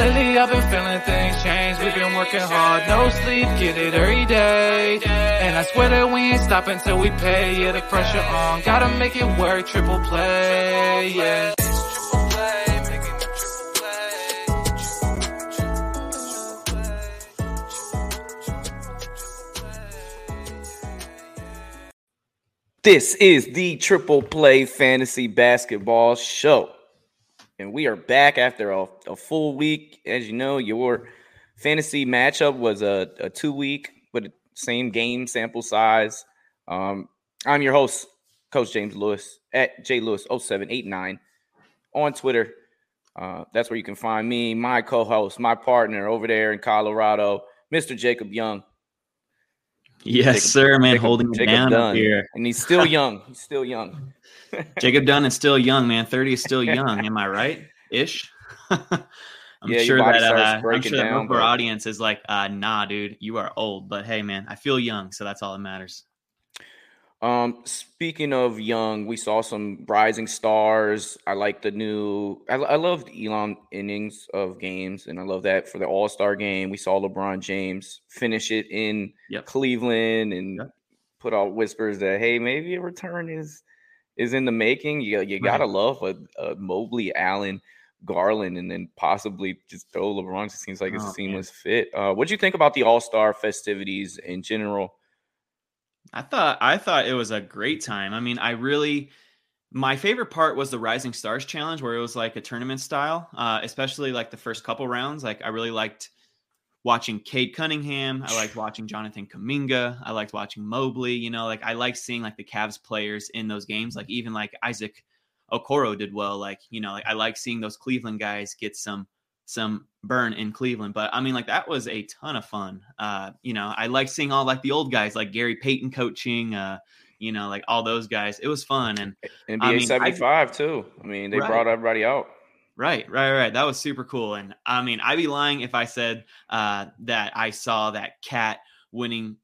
Lately I've been feeling things change. We've been working hard, no sleep, get it every day. And I swear that we ain't stopping till we pay. Yeah, the pressure on, gotta make it work. Triple play, yeah. This is the Triple Play Fantasy Basketball Show. And we are back after a, a full week. As you know, your fantasy matchup was a, a two week, but same game sample size. Um, I'm your host, Coach James Lewis at JLewis0789 on Twitter. Uh, that's where you can find me, my co host, my partner over there in Colorado, Mr. Jacob Young. Yes, Jacob- sir, man. Jacob- holding it down Dunn. up here. And he's still young. He's still young. Jacob Dunn is still young, man. 30 is still young. Am I right? Ish. I'm Yeah, sure that uh, I'm sure that down, of our audience is like, uh, nah, dude, you are old. But hey, man, I feel young, so that's all that matters. Um, speaking of young, we saw some rising stars. I like the new. I, I loved Elon innings of games, and I love that for the All Star game. We saw LeBron James finish it in Yep. Cleveland, and Yep. put out whispers that hey, maybe a return is is in the making. You you gotta love a, a Mobley, Allen, Garland, and then possibly just throw LeBron. It seems like it's Oh, a man. seamless fit. Uh, what do you think about the All Star festivities in general? I thought I thought it was a great time. I mean, I really my favorite part was the Rising Stars challenge where it was like a tournament style, uh, especially like the first couple rounds. Like I really liked watching Cade Cunningham. I liked watching Jonathan Kuminga. I liked watching Mobley. You know, like I like seeing like the Cavs players in those games. Like even like Isaac Okoro did well. Like you know, like I like seeing those Cleveland guys get some some burn in Cleveland. But I mean, like that was a ton of fun. Uh, you know, I like seeing all like the old guys like Gary Payton coaching. Uh, you know, like all those guys. It was fun and NBA I mean, 75 too. I mean, they Right. brought everybody out. Right, right, right. That was super cool. And I mean, I'd be lying if I said uh, that I saw that Cat winning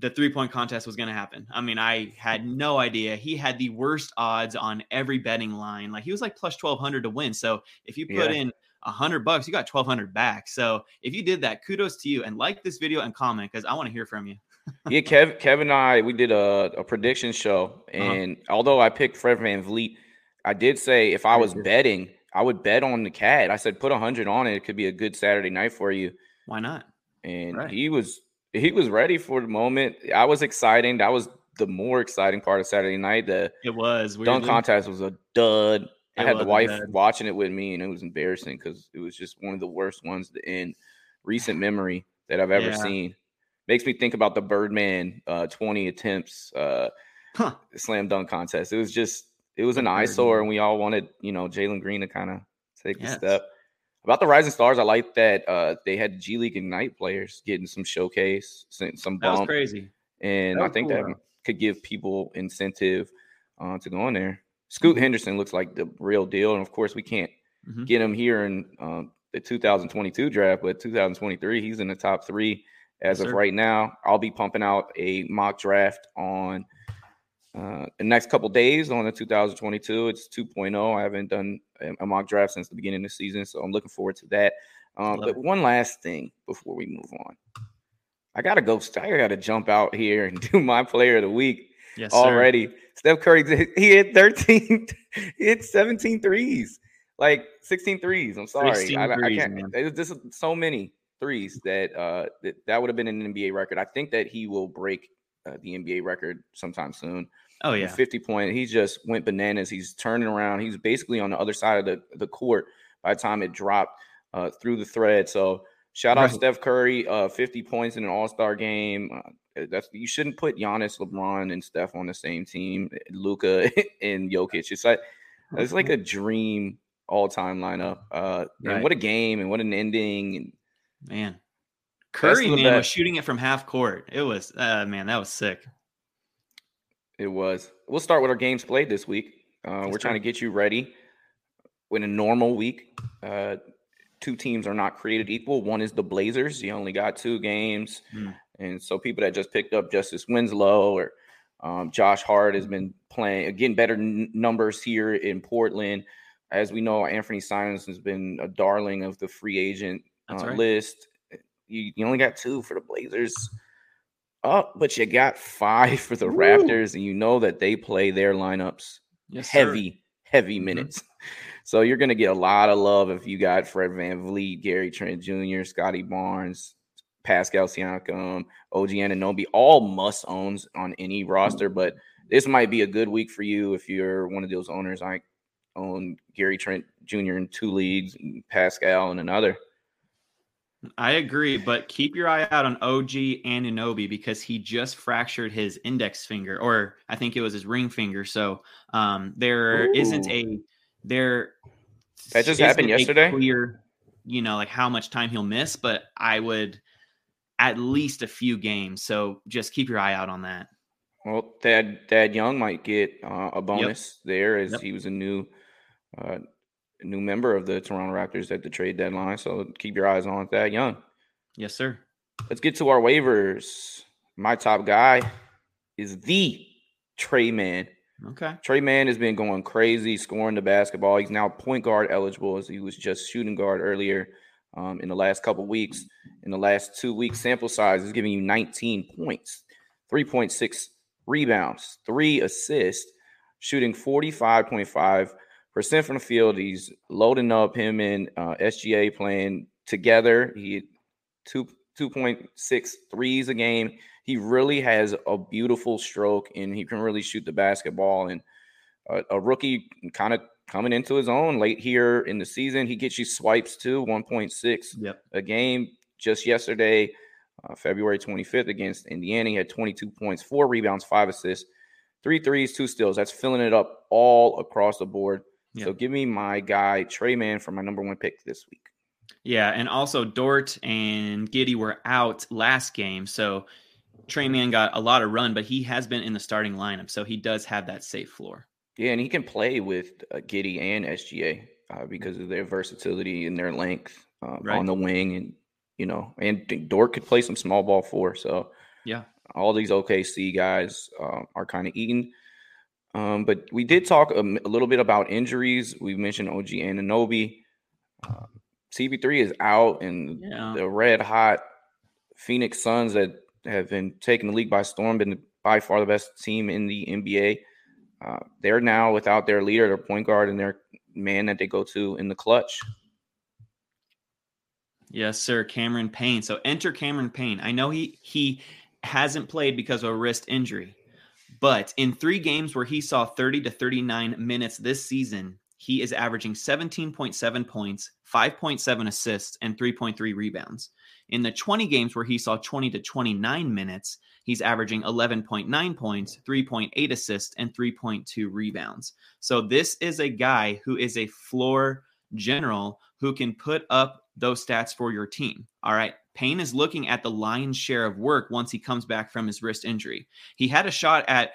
the three point contest was going to happen. I mean, I had no idea. He had the worst odds on every betting line. Like he was like plus 1200 to win. So if you put Yeah. in a hundred bucks, you got 1200 back. So if you did that, kudos to you and like this video and comment because I want to hear from you. yeah, Kev, Kevin and I, we did a, a prediction show. Uh-huh. And although I picked Fred VanVleet, I did say if I was betting, I would bet on the cat. I said put a hundred on it. It could be a good Saturday night for you. Why not? And Right. he was he was ready for the moment. I was exciting. That was the more exciting part of Saturday night. The It was. dunk weirdly. contest was a dud. I had the wife dud. watching it with me, and it was embarrassing because it was just one of the worst ones in recent memory that I've ever Yeah. seen. Makes me think about the Birdman uh, 20 attempts uh, Huh. slam dunk contest. It was just it was an Birdman. eyesore, and we all wanted you know Jalen Green to kind of take the Yes. step. About the Rising Stars, I like that uh, they had G League Ignite players getting some showcase, some some That was crazy. and That I think cool, that could give people incentive uh, to go in there. Scoot Mm-hmm. Henderson looks like the real deal, and of course, we can't Mhm. get him here in um, the 2022 draft, but 2023, he's in the top three as Yes, of sir. right now. I'll be pumping out a mock draft on uh, the next couple days on the 2022. It's 2.0. I haven't done a- mock draft since the beginning of the season, so I'm looking forward to that. Um, but it. one last thing before we move on. I gotta go. I gotta jump out here and do my player of the week Yes, sir. Steph Curry, he hit 13, he hit 17 threes, like 16 threes. I'm sorry. 16 I, I can't. There's just so many threes that uh that, that would have been an NBA record. I think that he will break uh, the NBA record sometime soon. Oh yeah. 50 point. He just went bananas. He's turning around. He's basically on the other side of the, the court by the time it dropped uh, through the thread. So shout out Right. Steph Curry, uh, 50 points in an All Star game. Uh, that's you shouldn't put Giannis, LeBron, and Steph on the same team. Luka and Jokic. It's like it's like a dream all time lineup. Uh, And what a game and what an ending. And Man. Curry, man, was shooting it from half court. It was, uh, man, that was sick. It was. We'll start with our games played this week. Uh, we're trying to get you ready. In a normal week, uh, two teams are not created equal. One is the Blazers. You only got two games, Hmm. And so people that just picked up Justice Winslow or um, Josh Hart has been playing, getting better n- numbers here in Portland. as we know, Anfernee Simons has been a darling of the free agent uh, right. list. You, you only got two for the Blazers. Oh, but you got five for the Woo. Raptors, and you know that they play their lineups yes, heavy, sir. heavy mm-hmm. minutes. Mm-hmm. So you're going to get a lot of love if you got Fred VanVleet, Gary Trent Jr., Scottie Barnes, Pascal Siakam, OG Anunoby, all must owns on any roster. But this might be a good week for you if you're one of those owners. I own Gary Trent Jr. in two leagues, and Pascal in another. I agree, but keep your eye out on OG Anunoby because he just fractured his index finger, or I think it was his ring finger. So um, there not a there. That just happened yesterday. Clear, you know, like how much time he'll miss, but I would at least a few games. So just keep your eye out on that. Well, Thad Thad Young might get uh, a bonus yep. there as yep. he was a new uh, new member of the Toronto Raptors at the trade deadline. So keep your eyes on Thad Young. Yes, sir. Let's get to our waivers. My top guy is the Tre Mann. Okay. Tre Mann has been going crazy, scoring the basketball. He's now point guard eligible as he was just shooting guard earlier um, in the last couple weeks. In the last two weeks, sample size is giving you 19 points, 3.6 rebounds, three assists, shooting 45.5 percent from the field. He's loading up him and uh, SGA playing together. He two two point six threes a game. He really has a beautiful stroke and he can really shoot the basketball. And a rookie kind of coming into his own late here in the season. He gets you swipes too, 1.6 yep. a game. Just yesterday, uh, February 25th against Indiana, he had 22 points, four rebounds, five assists, three threes, two steals. That's filling it up all across the board. Yep. So give me my guy Tre Mann for my number one pick this week. Yeah, and also Dort and Giddey were out last game, so Tre Mann got a lot of run, but he has been in the starting lineup, so he does have that safe floor. Yeah, and he can play with uh, Giddey and SGA uh, because of their versatility and their length uh, right. on the wing, and you know, and Dort could play some small ball four. So yeah, all these OKC guys uh, are kind of eating. Um, but we did talk a, a, little bit about injuries. We mentioned OG Anunoby. Uh, CP3 is out, and yeah. the red hot Phoenix Suns that have been taking the league by storm, been by far the best team in the NBA. Uh, they're now without their leader, their point guard, and their man that they go to in the clutch. Yes, sir, Cameron Payne. So enter Cameron Payne. I know he he hasn't played because of a wrist injury, but in three games where he saw 30 to 39 minutes this season, he is averaging 17.7 points, 5.7 assists, and 3.3 rebounds. In the 20 games where he saw 20 to 29 minutes, he's averaging 11.9 points, 3.8 assists, and 3.2 rebounds. So this is a guy who is a floor general who can put up those stats for your team. All right. Payne is looking at the lion's share of work once he comes back from his wrist injury. He had a shot at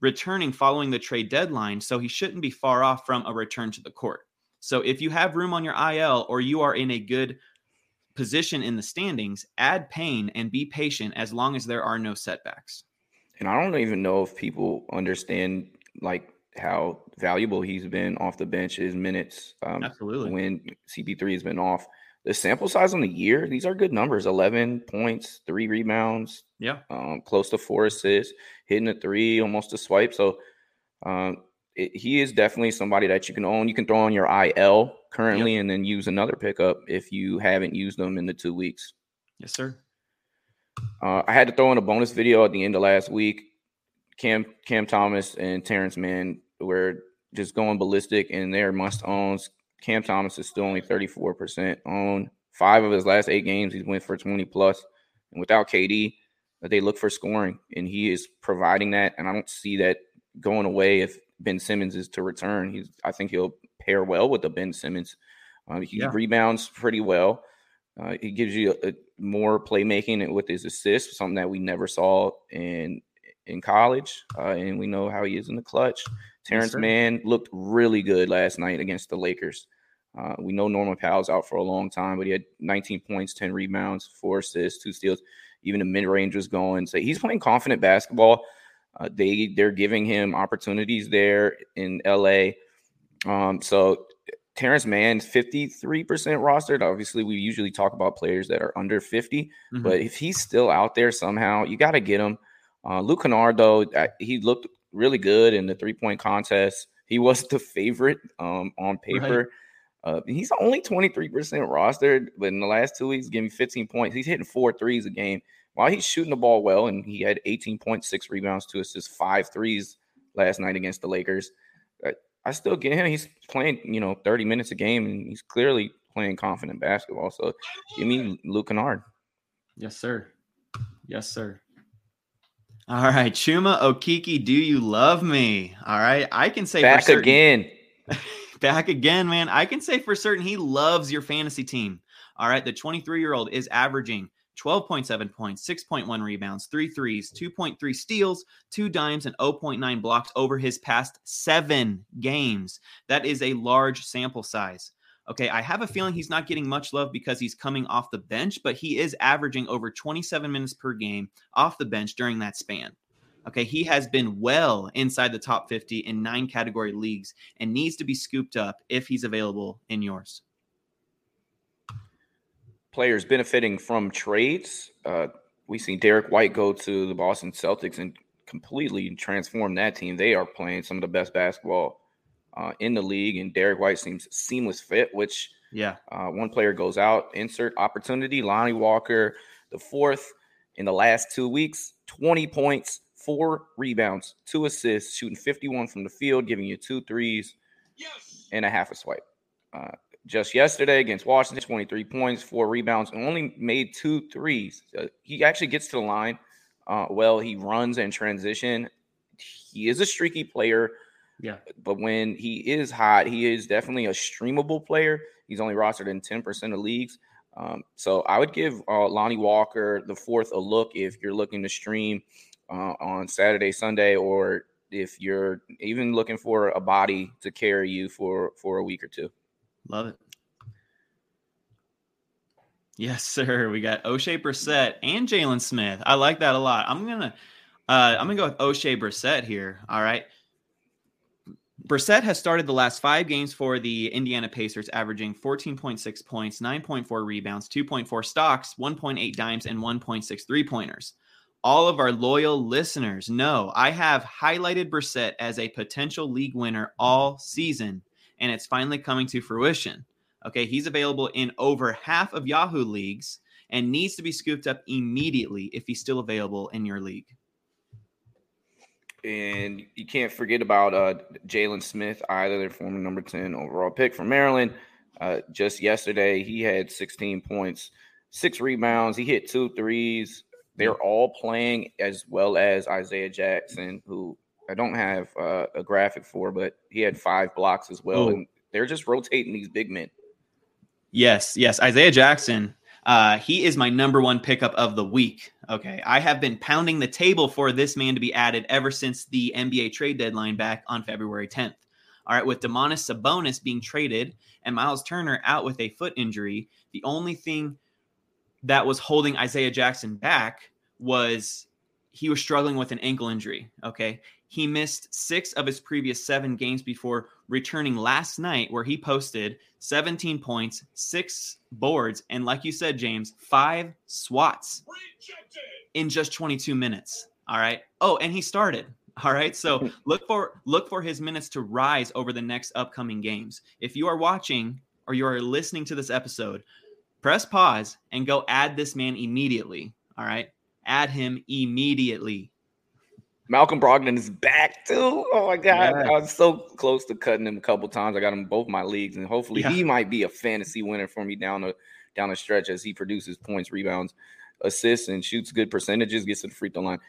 returning following the trade deadline, so he shouldn't be far off from a return to the court. So if you have room on your IL or you are in a good position in the standings, add Payne and be patient as long as there are no setbacks. And I don't even know if people understand like how valuable he's been off the bench, his minutes. Um, Absolutely. When CP3 has been off, the sample size on the year, these are good numbers 11 points, three rebounds, yeah, um, close to four assists, hitting a three, almost a swipe. So um, it, he is definitely somebody that you can own. You can throw on your IL currently yep. and then use another pickup if you haven't used them in the two weeks. Yes, sir. Uh, I had to throw in a bonus video at the end of last week. Cam Cam Thomas and Terance Mann were just going ballistic and they're must owns. Cam Thomas is still only 34% on Five of his last eight games, he's went for 20 plus. And without KD, they look for scoring, and he is providing that. And I don't see that going away if Ben Simmons is to return. He's, I think he'll pair well with the Ben Simmons. Uh, he yeah. rebounds pretty well. Uh, he gives you a, a more playmaking with his assists, something that we never saw in in college, uh, and we know how he is in the clutch. Terance yes, Mann looked really good last night against the Lakers. Uh, we know Norman Powell's out for a long time, but he had 19 points, 10 rebounds, four assists, two steals. Even the mid range was going. So he's playing confident basketball. Uh, they they're giving him opportunities there in LA. Um, so Terance Mann's 53% rostered. Obviously, we usually talk about players that are under 50, Mhm. but if he's still out there somehow, you got to get him. Uh, Luke Kennard, though, he looked really good in the three point contest. He was the favorite um, on paper. Uh, he's only 23% rostered, but in the last two weeks, giving 15 points. He's hitting four threes a game while he's shooting the ball well, and he had 18.6 rebounds to assist five threes last night against the Lakers. I, I still get him. He's playing, you know, 30 minutes a game, and he's clearly playing confident basketball. So give me Luke Kennard. Yes, sir. Yes, sir. All right, Chuma Okeke, do you love me? All right, I can say for Back certain- again. back again, man. I can say for certain he loves your fantasy team. All right. The 23 year old is averaging 12.7 points, 6.1 rebounds, three threes, 2.3 steals, two dimes, and 0.9 blocks over his past seven games. That is a large sample size. Okay. I have a feeling he's not getting much love because he's coming off the bench, but he is averaging over 27 minutes per game off the bench during that span. Okay. He has been well inside the top 50 in nine category leagues and needs to be scooped up if he's available in yours. Players benefiting from trades. Uh, we seen Derrick White go to the Boston Celtics and completely transform that team. They are playing some of the best basketball uh, in the league, and Derrick White seems seamless fit. Which Yeah. uh, one player goes out, insert opportunity. Lonnie Walker, the fourth in the last two weeks, twenty points, four rebounds, two assists, shooting fifty-one from the field, giving you two threes and a half a swipe. Uh, just yesterday against Washington, 23 points, four rebounds, and only made two threes. Uh, he actually gets to the line. Uh, well, he runs and transition. He is a streaky player, Yeah. but when he is hot, he is definitely a streamable player. He's only rostered in 10% of leagues. Um, so I would give uh, Lonnie Walker the fourth a look if you're looking to stream uh, on Saturday, Sunday, or if you're even looking for a body to carry you for for a week or two. Love it. Yes, sir. We got Oshae Brissett and Jalen Smith. I like that a lot. I'm gonna uh, I'm gonna go with Oshae Brissett here. All right. Brissett has started the last five games for the Indiana Pacers, averaging 14.6 points, 9.4 rebounds, 2.4 stocks, 1.8 dimes, and 1.6 three pointers. All of our loyal listeners know I have highlighted Brissett as a potential league winner all season, and it's finally coming to fruition. Okay, he's available in over half of Yahoo leagues and needs to be scooped up immediately if he's still available in your league. And you can't forget about uh, Jalen Smith, either their former number 10 overall pick from Maryland. Uh, just yesterday, he had 16 points, six rebounds. He hit two threes. They're all playing as well as Isaiah Jackson, who I don't have uh, a graphic for, but he had five blocks as well. Oh. And they're just rotating these big men. Yes, yes. Isaiah Jackson, uh, he is my number one pickup of the week. Okay. I have been pounding the table for this man to be added ever since the NBA trade deadline back on February 10th. All right. With Domantas Sabonis being traded and Miles Turner out with a foot injury, the only thing that was holding Isaiah Jackson back was he was struggling with an ankle injury. Okay. He missed six of his previous seven games before returning last night, where he posted 17 points, six boards, and like you said, James, five swats in just 22 minutes. All right. Oh, and he started. All right. So look for look for his minutes to rise over the next upcoming games. If you are watching or you are listening to this episode, press pause and go add this man immediately. All right. Add him immediately. Malcolm Brogdon is back too. Oh my god, Yeah. I was so close to cutting him a couple times. I got him both my leagues, and hopefully Yeah. he might be a fantasy winner for me down the down the stretch as he produces points, rebounds, assists, and shoots good percentages. Gets to the free throw line.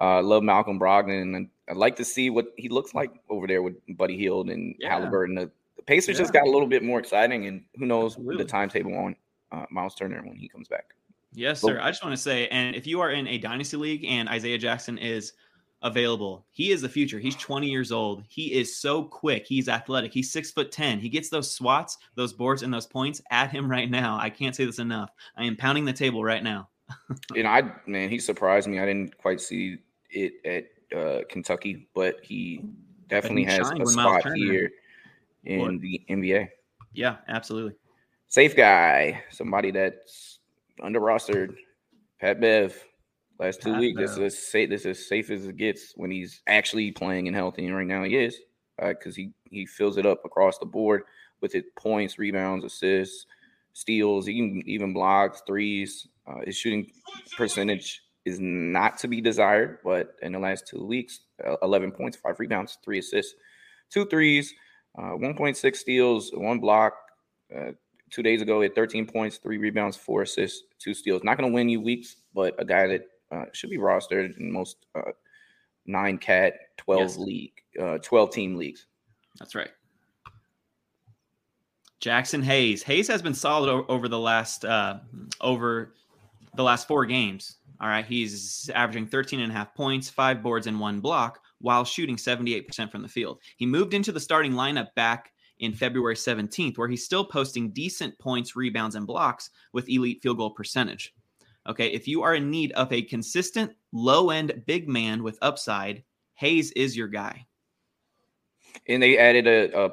Uh, love Malcolm Brogdon, and I'd like to see what he looks like over there with Buddy Hield and Yeah. Halliburton. The, the Pacers just got a little bit more exciting, and who knows Absolutely. the timetable on uh, Miles Turner when he comes back. Yes, sir. I just want to say, and if you are in a dynasty league and Isaiah Jackson is available, he is the future. He's 20 years old. He is so quick. He's athletic. He's six foot 10. He gets those swats, those boards, and those points. at him right now. I can't say this enough. I am pounding the table right now. And I, man, he surprised me. I didn't quite see it at uh, Kentucky, but he definitely has a spot here in What? the NBA. Yeah, absolutely. Safe guy, somebody that's under rostered. Pat Bev. Last two weeks, this is safe. This is as safe as it gets when he's actually playing and healthy. And right now, he is because he he fills it up across the board with his points, rebounds, assists, steals, even even blocks, threes. Uh, his shooting percentage is not to be desired, but in the last two weeks, uh, 11 points, five rebounds, three assists, two threes, uh, 1.6 steals, one block. Uh, two days ago, he had 13 points, three rebounds, four assists, two steals. Not going to win you weeks, but a guy that uh, should be rostered in most uh, nine cat, 12 Yes. league, uh, 12 team leagues. That's right. Jaxson Hayes. Hayes has been solid o- over the last uh, over the last four games. All right, he's averaging 13 and a half points, five boards, and one block while shooting 78% from the field. He moved into the starting lineup back in February 17th, where he's still posting decent points, rebounds, and blocks with elite field goal percentage. Okay, if you are in need of a consistent low end big man with upside, Hayes is your guy. And they added a,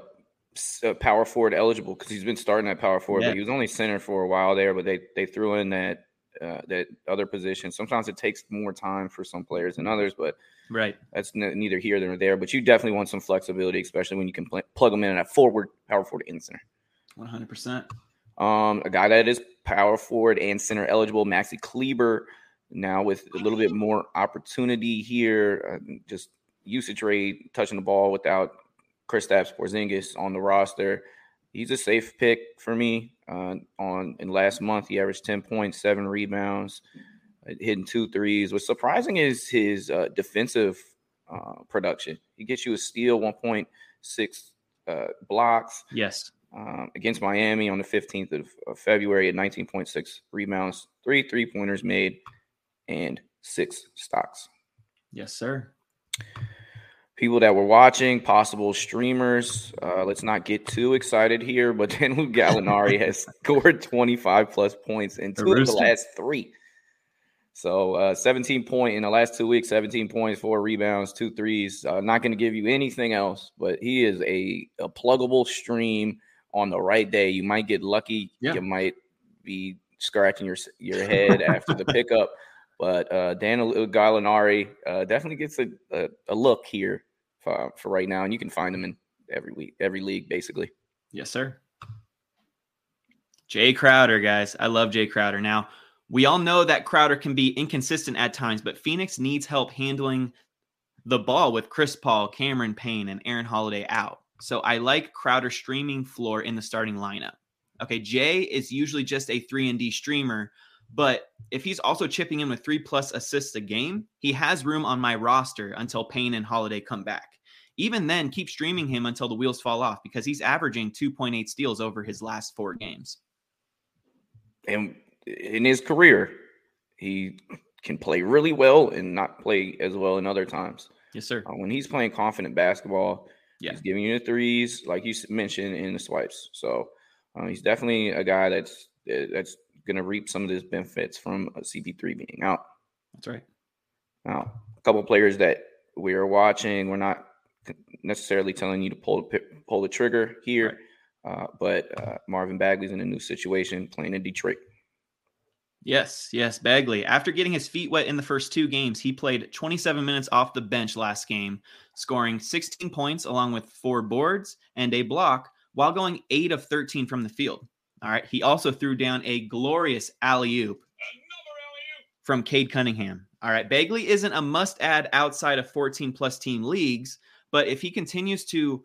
a, a power forward eligible because he's been starting at power forward, Yeah. but he was only center for a while there. But they they threw in that uh, that other position. Sometimes it takes more time for some players than others, but Right. that's n- neither here nor there. But you definitely want some flexibility, especially when you can pl- plug them in at forward, power forward, and center. 100%. Um, a guy that is power forward and center eligible, Maxi Kleber, now with a little bit more opportunity here, uh, just usage rate, touching the ball without Kristaps Porzingis on the roster. He's a safe pick for me. Uh, on in last month, he averaged ten points, seven rebounds, uh, hitting two threes. What's surprising is his uh, defensive uh, production. He gets you a steal, one point six uh, blocks Yes. Um, against Miami on the 15th of, of February at 19.6 rebounds, three three pointers made, and six stocks. Yes, sir. People that were watching, possible streamers. Uh, let's not get too excited here, but Danilo Gallinari has scored 25 plus points in two of the last three. So uh, 17 point in the last two weeks, 17 points, four rebounds, two threes. Uh, not going to give you anything else, but he is a, a pluggable stream on the right day. You might get lucky. Yeah. You might be scratching your your head after the pickup. But uh, Danilo Gallinari uh, definitely gets a, a, a look here for, for right now, and you can find him in every week, every league, basically. Yes, sir. Jay Crowder, guys. I love Jay Crowder. Now, we all know that Crowder can be inconsistent at times, but Phoenix needs help handling the ball with Chris Paul, Cameron Payne, and Aaron Holiday out. So I like Crowder streaming floor in the starting lineup. Okay, Jay is usually just a 3 and D streamer, but if he's also chipping in with 3 plus assists a game, he has room on my roster until Payne and Holiday come back. Even then, keep streaming him until the wheels fall off because he's averaging 2.8 steals over his last 4 games. And in his career, he can play really well and not play as well in other times. Yes, sir. Uh, when he's playing confident basketball, Yeah. he's giving you the threes, like you mentioned, in the swipes. So uh, he's definitely a guy that's uh, that's going to reap some of his benefits from uh, CP3 being out. That's right. Now, a couple of players that we are watching, we're not necessarily telling you to pull the pull the trigger here, uh, but uh, Marvin Bagley's in a new situation playing in Detroit. Yes, yes, Bagley. After getting his feet wet in the first two games, he played 27 minutes off the bench last game, scoring 16 points along with four boards and a block while going 8 of 13 from the field. All right, he also threw down a glorious alley-oop from Cade Cunningham. All right, Bagley isn't a must-add outside of 14 plus team leagues, but if he continues to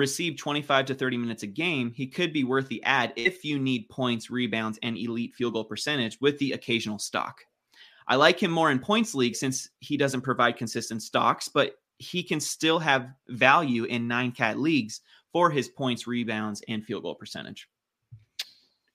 receive 25 to 30 minutes a game, he could be worth the ad if you need points, rebounds, and elite field goal percentage with the occasional stock. I like him more in points league since he doesn't provide consistent stocks, but he can still have value in nine cat leagues for his points, rebounds, and field goal percentage.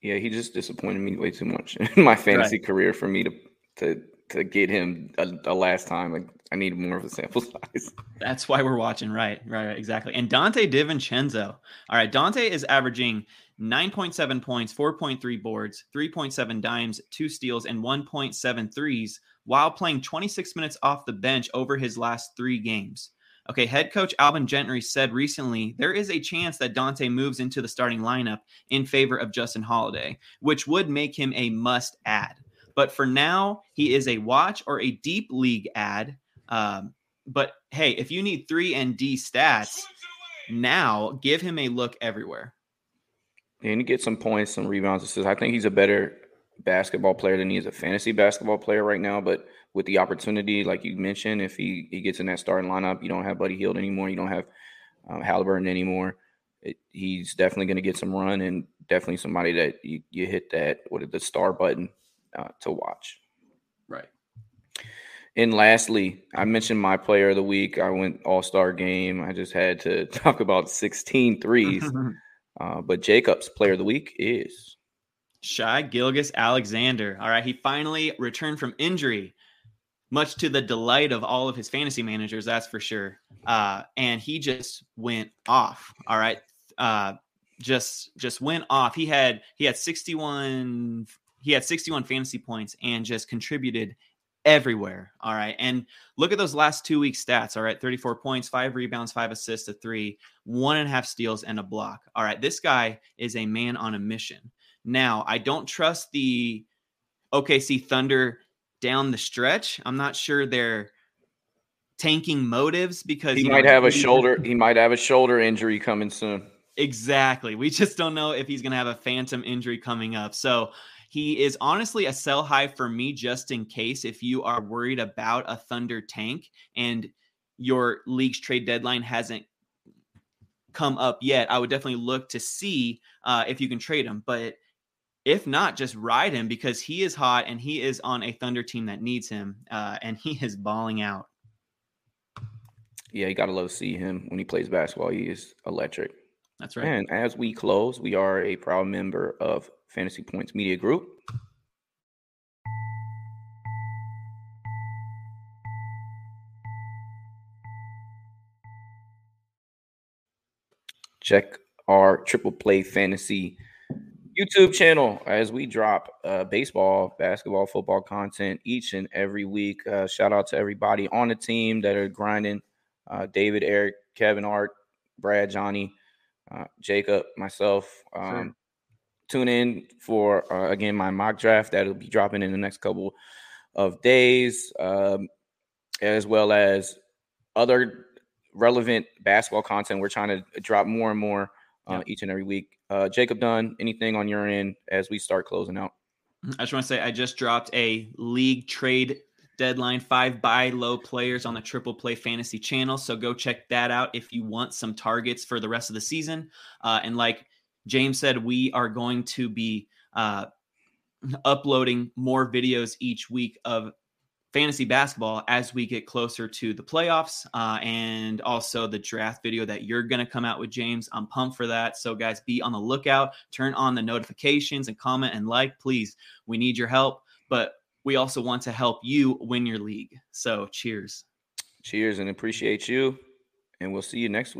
Yeah, he just disappointed me way too much in my fantasy career for me to to to get him a, a last time. Like I need more of a sample size. That's why we're watching. Right, right, exactly. And Donte DiVincenzo. All right, Donte is averaging 9.7 points, 4.3 boards, 3.7 dimes, two steals, and 1.7 threes while playing 26 minutes off the bench over his last three games. Okay, head coach Alvin Gentry said recently there is a chance that Donte moves into the starting lineup in favor of Justin Holiday, which would make him a must add. But for now, he is a watch or a deep league ad. Um, but hey, if you need three and D stats, now give him a look everywhere. And he gets some points, some rebounds, assists. I think he's a better basketball player than he is a fantasy basketball player right now. But with the opportunity, like you mentioned, if he, he gets in that starting lineup, you don't have Buddy Hield anymore, you don't have um, Halliburton anymore. It, he's definitely going to get some run and definitely somebody that you, you hit that what the star button uh, to watch. Right. And lastly, I mentioned my player of the week. I went all star game. I just had to talk about 16 threes. uh, but Jacob's player of the week is Shai Gilgeous-Alexander. All right. He finally returned from injury, much to the delight of all of his fantasy managers, that's for sure. Uh, and he just went off. All right. Uh, just just went off. He had he had 61 he had 61 fantasy points and just contributed everywhere. All right. And look at those last two week stats. All right. 34 points, five rebounds, five assists, a three, one and a half steals, and a block. All right. This guy is a man on a mission. Now, I don't trust the OKC Thunder down the stretch. I'm not sure they're tanking motives because he might know, have a shoulder. He might have a shoulder injury coming soon. Exactly. We just don't know if he's going to have a phantom injury coming up. So he is honestly a sell high for me, just in case if you are worried about a Thunder tank and your league's trade deadline hasn't come up yet. I would definitely look to see uh, if you can trade him. But if not, just ride him because he is hot and he is on a Thunder team that needs him, uh, and he is balling out. Yeah, you got to love see him when he plays basketball. He is electric. That's right. And as we close, we are a proud member of Fantasy Points Media Group. Check our Triple Play Fantasy YouTube channel as we drop uh, baseball, basketball, football content each and every week. Uh, shout out to everybody on the team that are grinding uh, David, Eric, Kevin, Art, Brad, Johnny uh, Jacob, myself. Um, sure. Tune in for uh, again my mock draft that'll be dropping in the next couple of days, um, as well as other relevant basketball content. We're trying to drop more and more uh, yeah. each and every week. Uh, Jacob Dunn, anything on your end as we start closing out? I just want to say I just dropped a league trade deadline five buy low players on the triple play fantasy channel. So go check that out if you want some targets for the rest of the season. Uh, and like james said we are going to be uh, uploading more videos each week of fantasy basketball as we get closer to the playoffs. Uh, and also the draft video that you're going to come out with james. I'm pumped for that. So guys be on the lookout. Turn on the notifications and comment and like please. We need your help. But we also want to help you win your league. So cheers. Cheers and appreciate you. And we'll see you next week.